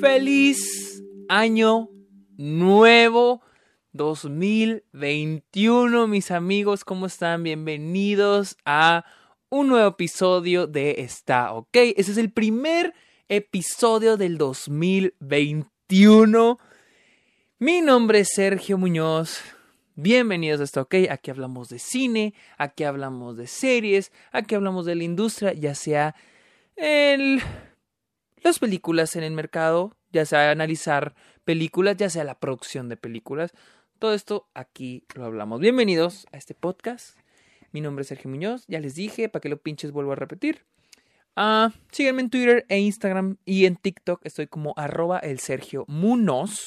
Feliz año nuevo 2021, mis amigos, ¿cómo están? Bienvenidos a un nuevo episodio de Está OK. Ese es el primer episodio del 2021. Mi nombre es Sergio Muñoz. Bienvenidos a Está OK. Aquí hablamos de cine, aquí hablamos de series, aquí hablamos de la industria, ya sea el las películas en el mercado, ya sea analizar películas, ya sea la producción de películas. Todo esto aquí lo hablamos. Bienvenidos a este podcast. Mi nombre es Sergio Muñoz, ya les dije, para que lo pinches vuelvo a repetir. Síganme en Twitter e Instagram y en TikTok estoy como arroba el Sergio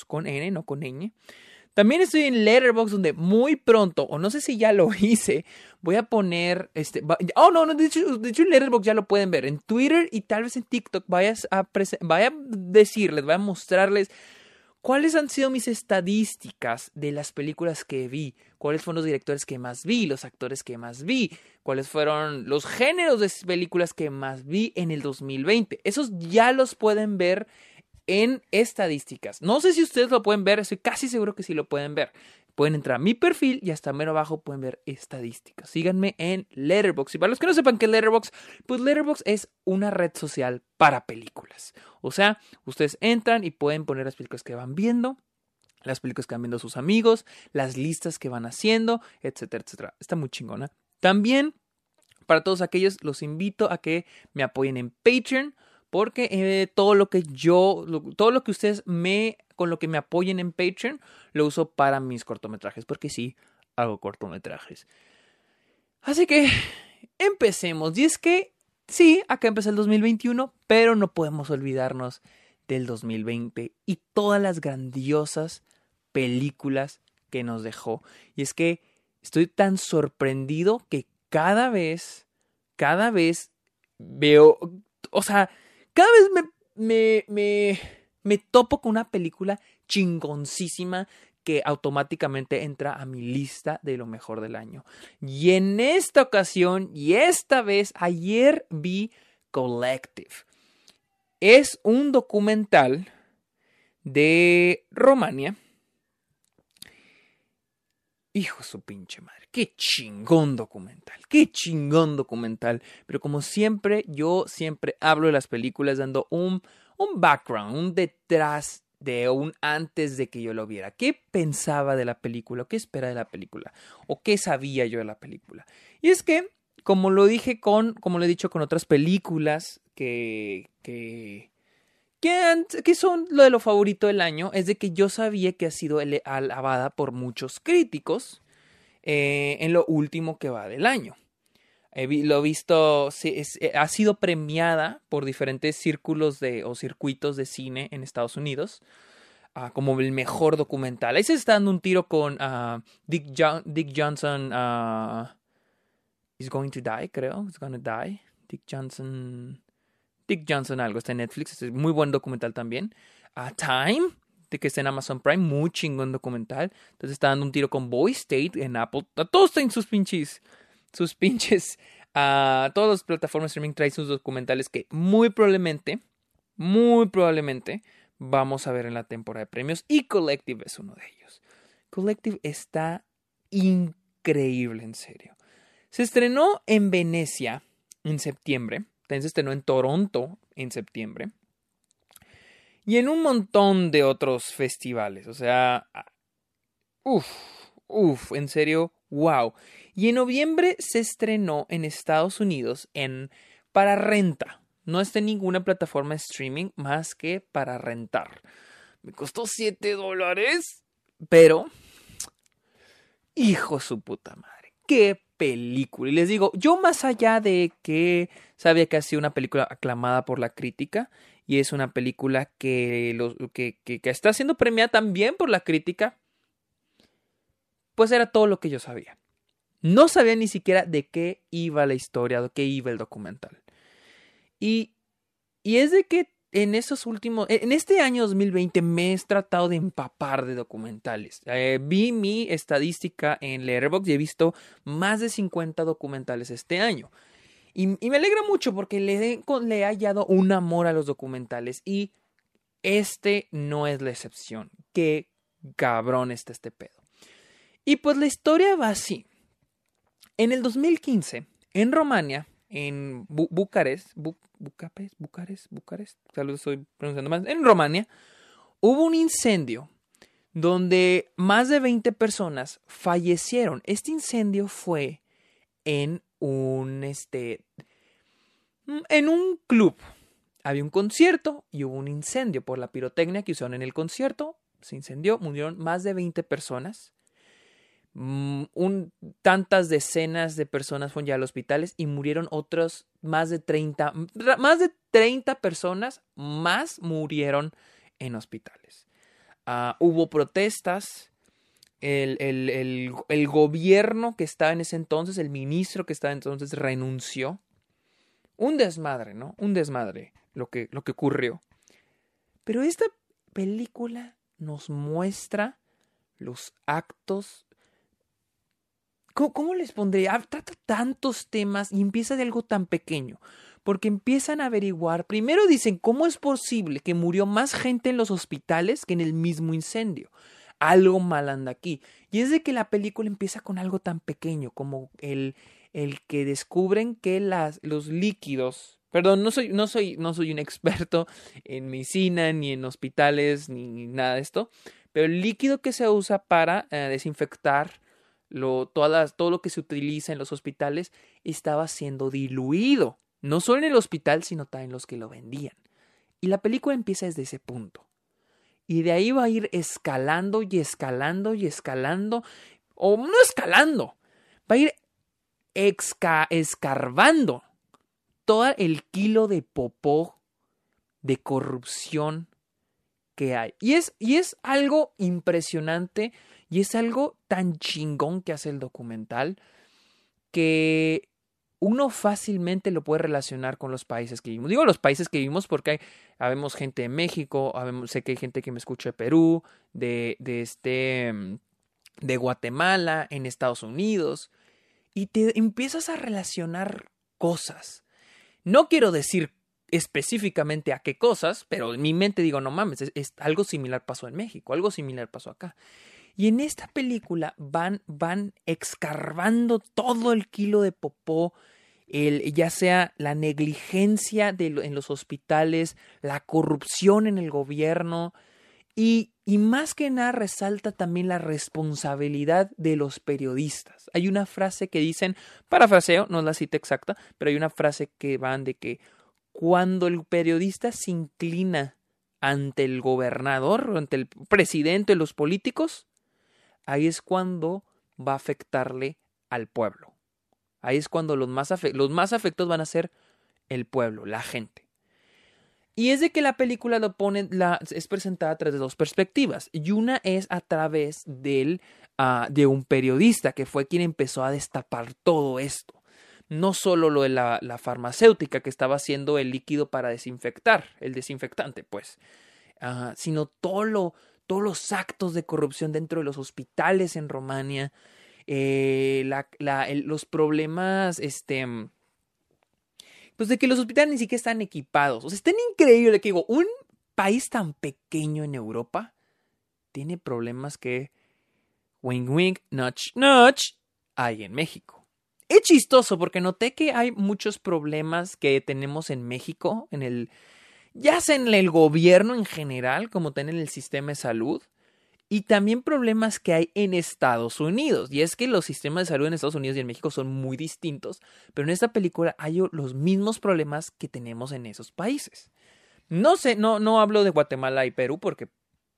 con N, no con ñ. También estoy en Letterboxd donde muy pronto, o no sé si ya lo hice, voy a poner este. Oh, no, no, de hecho, de en Letterboxd ya lo pueden ver. En Twitter y tal vez en TikTok vayas a, vaya a decirles, voy a mostrarles cuáles han sido mis estadísticas de las películas que vi, cuáles fueron los directores que más vi, los actores que más vi, cuáles fueron los géneros de películas que más vi en el 2020. Esos ya los pueden ver en estadísticas. No sé si ustedes lo pueden ver, estoy casi seguro que sí lo pueden ver. Pueden entrar a mi perfil y hasta mero abajo pueden ver estadísticas. Síganme en Letterboxd. Y para los que no sepan qué es Letterboxd, pues Letterboxd es una red social para películas. O sea, ustedes entran y pueden poner las películas que van viendo, las películas que van viendo sus amigos, las listas que van haciendo, etcétera, etcétera. Está muy chingona. También, para todos aquellos, los invito a que me apoyen en Patreon porque eh, todo lo que yo, todo lo que ustedes me, con lo que me apoyen en Patreon, lo uso para mis cortometrajes, porque sí, hago cortometrajes. Así que empecemos. Y es que sí, acá empezó el 2021, pero no podemos olvidarnos del 2020 y todas las grandiosas películas que nos dejó. Y es que estoy tan sorprendido que cada vez, cada vez veo, o sea, cada vez me, me, me, topo con una película chingoncísima que automáticamente entra a mi lista de lo mejor del año. Y en esta ocasión, y esta vez, ayer vi Collective. Es un documental de Romania. Hijo su pinche madre. Qué chingón documental, qué chingón documental. Pero como siempre, yo siempre hablo de las películas dando un, un background, un detrás de un antes de que yo lo viera. ¿Qué pensaba de la película? ¿Qué espera de la película? ¿O qué sabía yo de la película? Y es que, como lo dije con, como lo he dicho con otras películas que, que, que, son lo de lo favorito del año, es de que yo sabía que ha sido alabada por muchos críticos eh, en lo último que va del año. lo he visto, eh, ha sido premiada por diferentes círculos de, o circuitos de cine en Estados Unidos ah, como el mejor documental. Ahí se está dando un tiro con ah, Dick, Johnson. Is going to die, creo. Going to die. Dick Johnson. Dick Johnson, algo. Está en Netflix. Es muy buen documental también. Time que está en Amazon Prime, muy chingón documental. Entonces está dando un tiro con Boy State en Apple. Todos en sus pinches, sus pinches, a todas las plataformas de streaming traen sus documentales que muy probablemente, muy probablemente vamos a ver en la temporada de premios y Collective es uno de ellos. Collective está increíble, en serio. Se estrenó en Venecia en septiembre, se estrenó en Toronto en septiembre y en un montón de otros festivales. O sea, uff, uff, en serio, wow. Y en noviembre se estrenó en Estados Unidos en para renta. No está en ninguna plataforma de streaming más que para rentar. Me costó 7 dólares, pero... Hijo su puta madre. Qué película. Y les digo, yo más allá de que sabía que ha sido una película aclamada por la crítica y es una película que, que, que, está siendo premiada también por la crítica, pues era todo lo que yo sabía. No sabía ni siquiera de qué iba la historia, de qué iba el documental. Y, y es de que en esos últimos, en este año 2020 me he tratado de empapar de documentales. Eh, vi mi estadística en Letterboxd y he visto más de 50 documentales este año. Y, me alegra mucho porque le, le he hallado un amor a los documentales y este no es la excepción. Qué cabrón está este pedo. Y pues la historia va así. En el 2015, en Romania, en Bucarest, Bucarest, Bucarest, Bucarest, saludos, estoy pronunciando mal, en Romania, hubo un incendio donde más de 20 personas fallecieron. Este incendio fue en un, este, en un club. Había un concierto y hubo un incendio por la pirotecnia que usaron en el concierto. Se incendió, murieron más de 20 personas. Mm, un, tantas decenas de personas fueron ya al hospital y murieron otros más de 30, más de 30 personas más murieron en hospitales. Ah, hubo protestas, el, el, el, gobierno que estaba en ese entonces, el ministro que estaba entonces renunció. Un desmadre, ¿no? Un desmadre lo que, lo que ocurrió. Pero esta película nos muestra los actos ¿Cómo, les pondría? Ah, trata tantos temas y empieza de algo tan pequeño. Porque empiezan a averiguar, primero dicen, ¿cómo es posible que murió más gente en los hospitales que en el mismo incendio? Algo mal anda aquí. Y es de que la película empieza con algo tan pequeño como el, el que descubren que las, los líquidos Perdón, no soy, no soy, no soy un experto en medicina, ni en hospitales, ni, nada de esto. Pero el líquido que se usa para eh, desinfectar lo, todo lo que se utiliza en los hospitales estaba siendo diluido, no solo en el hospital, sino también los que lo vendían. Y la película empieza desde ese punto. Y de ahí va a ir escalando y escalando y escalando, o no escalando, va a ir escarbando todo el kilo de popó de corrupción que hay. Y es, y es algo impresionante y es algo tan chingón que hace el documental que uno fácilmente lo puede relacionar con los países que vivimos. Digo los países que vivimos porque hay, habemos gente de México, sé que hay gente que me escucha de Perú, de, de, este, de Guatemala, en Estados Unidos, y te empiezas a relacionar cosas. No quiero decir específicamente a qué cosas, pero en mi mente digo, no mames, es, algo similar pasó en México, algo similar pasó acá. Y en esta película van, van excavando todo el kilo de popó, el, ya sea la negligencia de, en los hospitales, la corrupción en el gobierno, y, y, más que nada resalta también la responsabilidad de los periodistas. Hay una frase que dicen, parafraseo, no es la cita exacta, pero hay una frase que van de que cuando el periodista se inclina ante el gobernador, ante el presidente, los políticos, ahí es cuando va a afectarle al pueblo. Ahí es cuando los más, los más afectados van a ser el pueblo, la gente. Y es de que la película lo pone, la, es presentada a través de dos perspectivas. Y una es a través del, uh, de un periodista que fue quien empezó a destapar todo esto. No solo lo de la, farmacéutica que estaba haciendo el líquido para desinfectar, el desinfectante, pues, uh, sino todo lo, todos los actos de corrupción dentro de los hospitales en Romania, eh, los problemas, este, pues de que los hospitales ni siquiera están equipados. O sea, es tan increíble que digo, un país tan pequeño en Europa tiene problemas que wing wing, notch notch hay en México. Es chistoso porque noté que hay muchos problemas que tenemos en México, en el ya sea en el gobierno en general, como en el sistema de salud, y también problemas que hay en Estados Unidos. Y es que los sistemas de salud en Estados Unidos y en México son muy distintos, pero en esta película hay los mismos problemas que tenemos en esos países. No sé, no, no hablo de Guatemala y Perú porque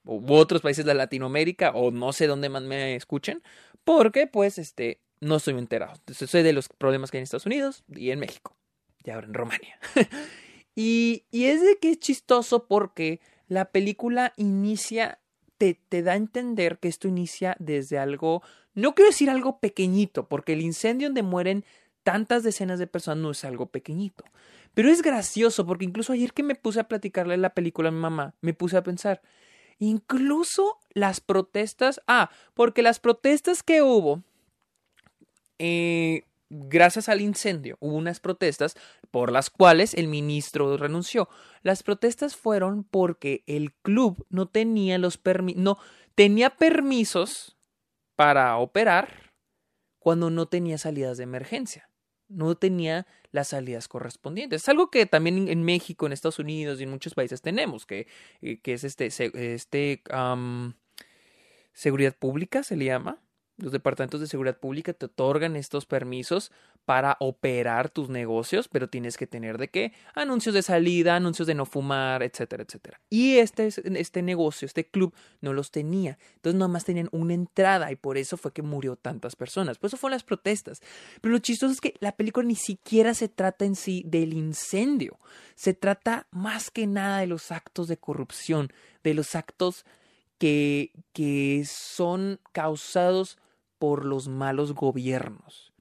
u otros países de Latinoamérica o no sé dónde más me escuchen, porque pues este no estoy enterado. Entonces, sé de los problemas que hay en Estados Unidos y en México y ahora en Rumania. Y, es de que es chistoso porque la película inicia, te, te da a entender que esto inicia desde algo, no quiero decir algo pequeñito, porque el incendio donde mueren tantas decenas de personas no es algo pequeñito. Pero es gracioso porque incluso ayer que me puse a platicarle la película a mi mamá, me puse a pensar, incluso las protestas, ah, porque las protestas que hubo, eh, gracias al incendio hubo unas protestas por las cuales el ministro renunció. Las protestas fueron porque el club no tenía los no tenía permisos para operar cuando no tenía salidas de emergencia. No tenía las salidas correspondientes. Es algo que también en México, en Estados Unidos y en muchos países tenemos, que, eh, que es este, este seguridad pública, se le llama los departamentos de seguridad pública te otorgan estos permisos para operar tus negocios, pero tienes que tener de qué anuncios de salida, anuncios de no fumar, etcétera, etcétera. Y este, este negocio, este club, no los tenía. Entonces nomás tenían una entrada y por eso fue que murió tantas personas. Por eso fueron las protestas. Pero lo chistoso es que la película ni siquiera se trata en sí del incendio. Se trata más que nada de los actos de corrupción, de los actos que, que son causados por los malos gobiernos.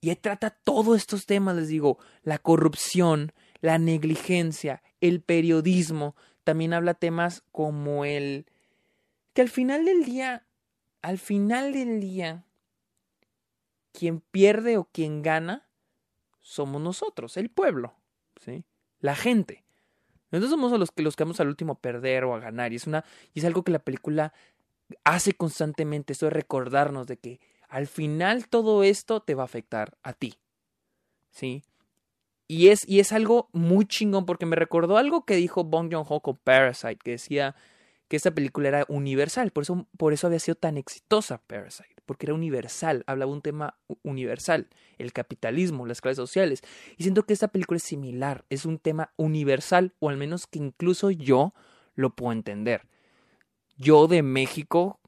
Y trata todos estos temas, les digo, la corrupción, la negligencia, el periodismo, también habla temas como el que al final del día, al final del día, quien pierde o quien gana somos nosotros, el pueblo, ¿sí? La gente. Nosotros somos los que los que vamos al último a perder o a ganar. Y es una, y es algo que la película hace constantemente eso de recordarnos de que al final todo esto te va a afectar a ti. ¿Sí? Y es, y es algo muy chingón porque me recordó algo que dijo Bong Joon-ho con Parasite, que decía que esta película era universal, por eso, por eso había sido tan exitosa Parasite, porque era universal, hablaba un tema universal, el capitalismo, las clases sociales. Y siento que esta película es similar, es un tema universal, o al menos que incluso yo lo puedo entender yo de México,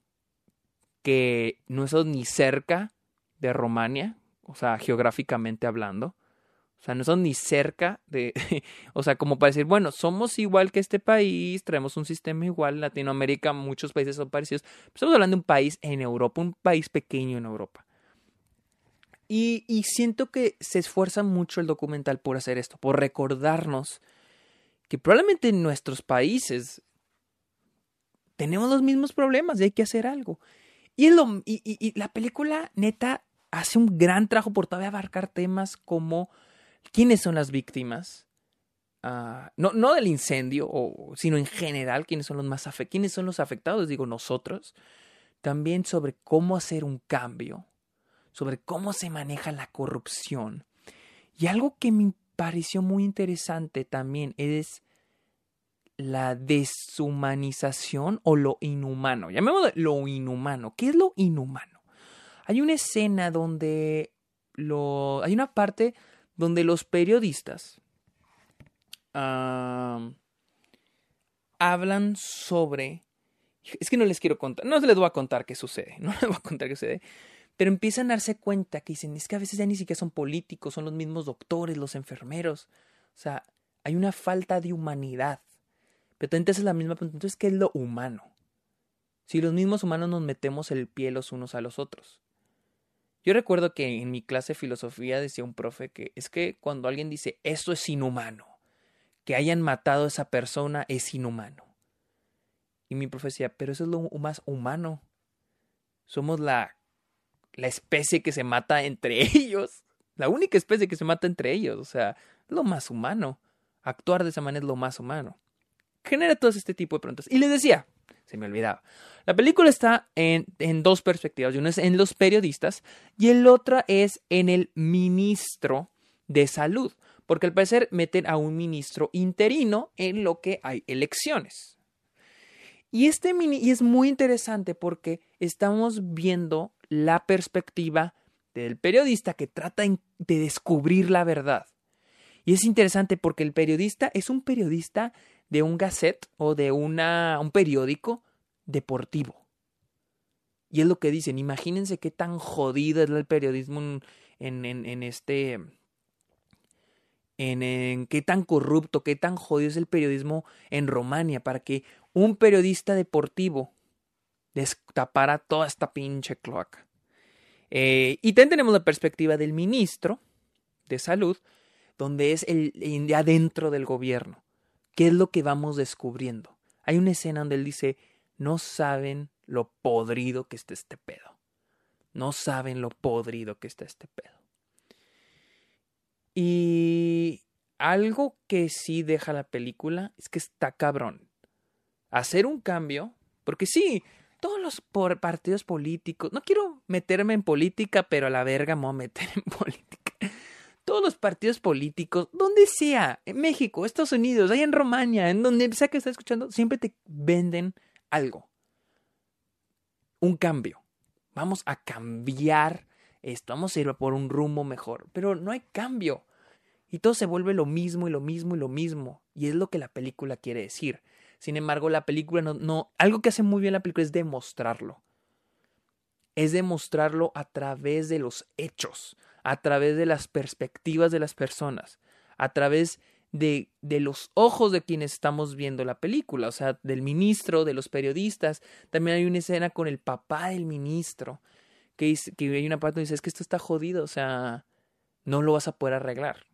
que no es ni cerca de Romania, o sea, geográficamente hablando. O sea, no son ni cerca de, o sea, como para decir, bueno, somos igual que este país, traemos un sistema igual, Latinoamérica, muchos países son parecidos. Estamos hablando de un país en Europa, un país pequeño en Europa. Y siento que se esfuerza mucho el documental por hacer esto, por recordarnos que probablemente en nuestros países tenemos los mismos problemas y hay que hacer algo. Y, la película, neta, hace un gran trabajo por todavía abarcar temas como quiénes son las víctimas, ah, no, no del incendio, sino en general, quiénes son los más quiénes son los afectados, digo nosotros. También sobre cómo hacer un cambio, sobre cómo se maneja la corrupción. Y algo que me pareció muy interesante también es la deshumanización o lo inhumano. Llamémoslo lo inhumano. ¿Qué es lo inhumano? Hay una escena donde lo. Hay una parte donde los periodistas hablan sobre. Es que no les quiero contar. No les voy a contar qué sucede. No les voy a contar qué sucede. Pero empiezan a darse cuenta que dicen, es que a veces ya ni siquiera son políticos, son los mismos doctores, los enfermeros. O sea, hay una falta de humanidad pero también la misma pregunta, entonces, ¿qué es lo humano? Si los mismos humanos nos metemos el pie los unos a los otros. Yo recuerdo que en mi clase de filosofía decía un profe que es que cuando alguien dice esto es inhumano, que hayan matado a esa persona es inhumano. Y mi profe decía, pero eso es lo más humano. Somos la, la especie que se mata entre ellos. La única especie que se mata entre ellos. O sea, lo más humano. Actuar de esa manera es lo más humano genera todo este tipo de preguntas. Y les decía, se me olvidaba, la película está en, en dos perspectivas. Una es en los periodistas y el otra es en el ministro de salud. Porque al parecer meten a un ministro interino en lo que hay elecciones. Y, este mini, y es muy interesante porque estamos viendo la perspectiva del periodista que trata de descubrir la verdad. Y es interesante porque el periodista es un periodista de un gazette o de una, un periódico deportivo. Y es lo que dicen, imagínense qué tan jodido es el periodismo en, en, este... En, qué tan corrupto, qué tan jodido es el periodismo en Romania para que un periodista deportivo destapara toda esta pinche cloaca. Eh, y también tenemos la perspectiva del ministro de salud, donde es el, el de adentro del gobierno. ¿Qué es lo que vamos descubriendo? Hay una escena donde él dice, no saben lo podrido que está este pedo. No saben lo podrido que está este pedo. Y algo que sí deja la película es que está cabrón. Hacer un cambio, porque sí, todos los partidos políticos, no quiero meterme en política, pero a la verga me voy a meter en política. Todos los partidos políticos, donde sea, en México, Estados Unidos, ahí en Romania, en donde sea que estés escuchando, siempre te venden algo. Un cambio. Vamos a cambiar esto, vamos a ir por un rumbo mejor. Pero no hay cambio. Y todo se vuelve lo mismo y lo mismo y lo mismo. Y es lo que la película quiere decir. Sin embargo, la película no, no, algo que hace muy bien la película es demostrarlo. Es demostrarlo a través de los hechos, a través de las perspectivas de las personas, a través de, de, los ojos de quienes estamos viendo la película, o sea, del ministro, de los periodistas. También hay una escena con el papá del ministro, que, dice, que hay una parte donde dice, es que esto está jodido, o sea, no lo vas a poder arreglar.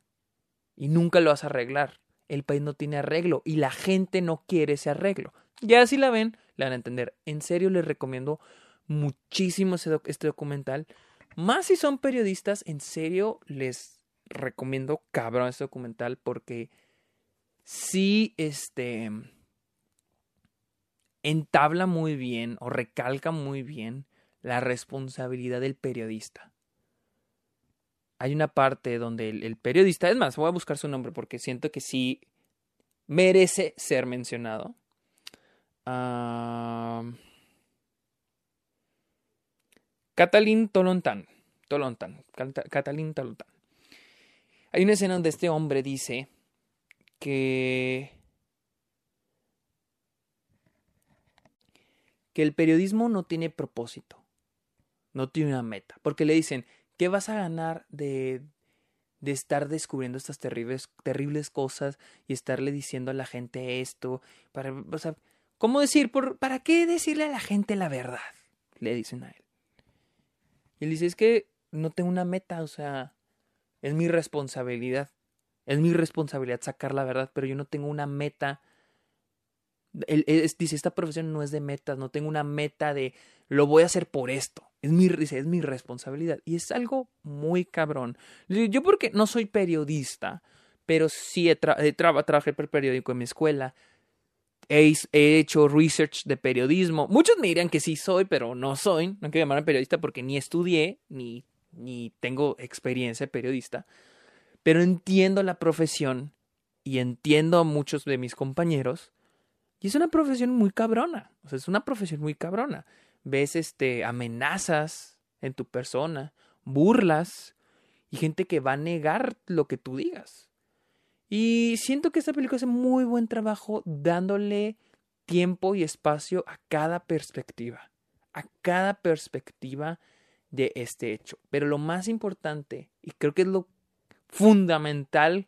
Y nunca lo vas a arreglar el país no tiene arreglo y la gente no quiere ese arreglo. Ya si la ven, le van a entender. En serio les recomiendo muchísimo este documental. Más si son periodistas, en serio les recomiendo cabrón este documental porque sí, este, entabla muy bien o recalca muy bien la responsabilidad del periodista hay una parte donde el, periodista, es más, voy a buscar su nombre porque siento que sí merece ser mencionado. Catalín Tolontán. Tolontán. Catalín Tolontán. Hay una escena donde este hombre dice que que el periodismo no tiene propósito, no tiene una meta, porque le dicen, ¿Qué vas a ganar de, de estar descubriendo estas terribles, terribles cosas y estarle diciendo a la gente esto? Para, ¿cómo decir? ¿Para qué decirle a la gente la verdad? Le dicen a él. Y él dice, es que no tengo una meta, o sea, es mi responsabilidad. Es mi responsabilidad sacar la verdad, pero yo no tengo una meta. Él, dice, esta profesión no es de metas, no tengo una meta de lo voy a hacer por esto. Es mi, es mi responsabilidad. Y es algo muy cabrón. Yo porque no soy periodista, pero sí he trabajé por periódico en mi escuela. He, hecho research de periodismo. Muchos me dirían que sí soy, pero no soy. No quiero llamarme periodista porque ni estudié, ni, ni tengo experiencia de periodista. Pero entiendo la profesión y entiendo a muchos de mis compañeros. Y es una profesión muy cabrona. O sea, es una profesión muy cabrona ves este amenazas en tu persona, burlas y gente que va a negar lo que tú digas. Y siento que esta película hace muy buen trabajo dándole tiempo y espacio a cada perspectiva, a cada perspectiva de este hecho. Pero lo más importante, y creo que es lo fundamental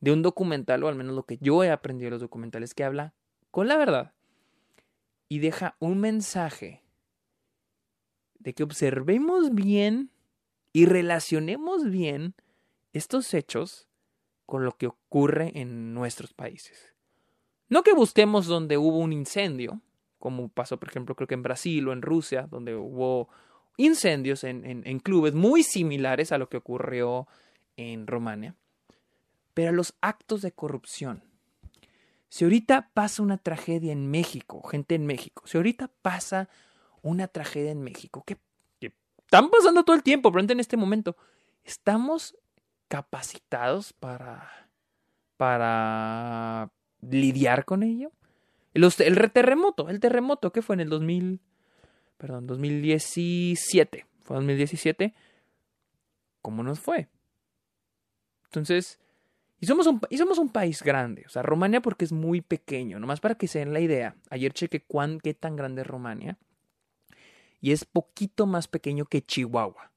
de un documental, o al menos lo que yo he aprendido de los documentales, que habla con la verdad y deja un mensaje de que observemos bien y relacionemos bien estos hechos con lo que ocurre en nuestros países. No que busquemos donde hubo un incendio, como pasó por ejemplo creo que en Brasil o en Rusia, donde hubo incendios en, en, clubes muy similares a lo que ocurrió en Romania, pero los actos de corrupción. Si ahorita pasa una tragedia en México, gente en México, si ahorita pasa una tragedia en México que, están pasando todo el tiempo, pero en este momento estamos capacitados para, para lidiar con ello. El, el terremoto, el terremoto que fue en el 2000, perdón, 2017, fue 2017, ¿cómo nos fue? Entonces, y somos, un, y somos un país grande, o sea, Rumania porque es muy pequeño, nomás para que se den la idea. Ayer chequé cuán, qué tan grande es Rumania y es poquito más pequeño que Chihuahua.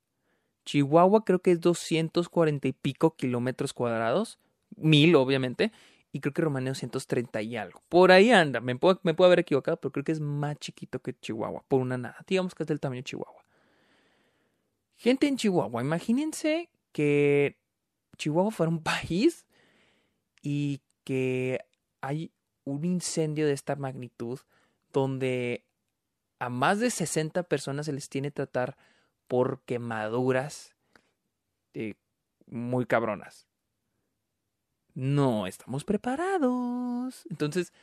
Chihuahua creo que es 240 y pico kilómetros cuadrados, mil obviamente, y creo que Romania 230 y algo. Por ahí anda, me puedo, me puedo haber equivocado, pero creo que es más chiquito que Chihuahua, por una nada. Digamos que es del tamaño de Chihuahua. Gente en Chihuahua, imagínense que Chihuahua fuera un país y que hay un incendio de esta magnitud donde a más de 60 personas se les tiene que tratar por quemaduras muy cabronas. no estamos preparados. Entonces,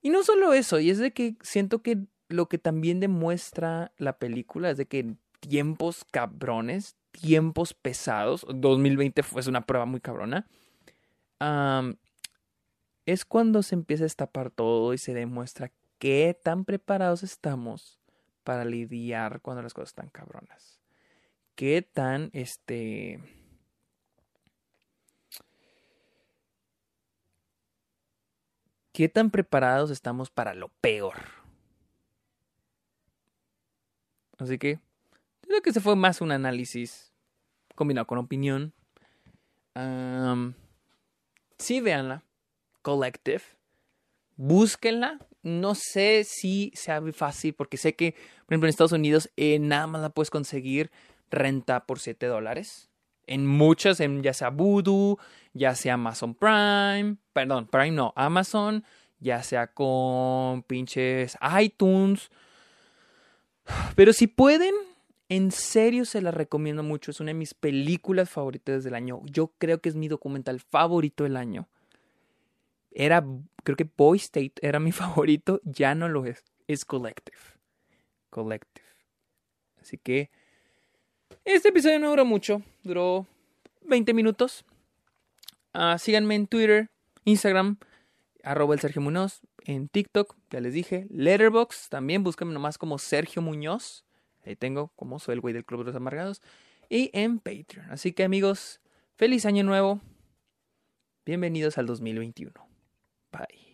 y no solo eso, y es de que siento que lo que también demuestra la película es de que tiempos cabrones, tiempos pesados, 2020 fue una prueba muy cabrona, es cuando se empieza a destapar todo y se demuestra qué tan preparados estamos para lidiar cuando las cosas están cabronas. Qué tan, este... ¿Qué tan preparados estamos para lo peor? Así que creo que se fue más un análisis combinado con opinión. sí, véanla. Collective. Búsquenla. No sé si sea fácil porque sé que, por ejemplo, en Estados Unidos eh, nada más la puedes conseguir renta por 7 dólares. En muchas, en ya sea Voodoo, ya sea Amazon Prime, perdón, Prime no, Amazon, ya sea con pinches iTunes. Pero si pueden, en serio se la recomiendo mucho. Es una de mis películas favoritas del año. Yo creo que es mi documental favorito del año. Era, creo que Boy State era mi favorito. Ya no lo es. Es Collective. Collective. Así que este episodio no duró mucho. Duró 20 minutos. Ah, síganme en Twitter, Instagram, arroba el Sergio Muñoz, en TikTok, ya les dije, Letterbox, también búsquenme nomás como Sergio Muñoz. Ahí tengo como soy el güey del Club de los Amargados. Y en Patreon. Así que amigos, feliz año nuevo. Bienvenidos al 2021. Bye.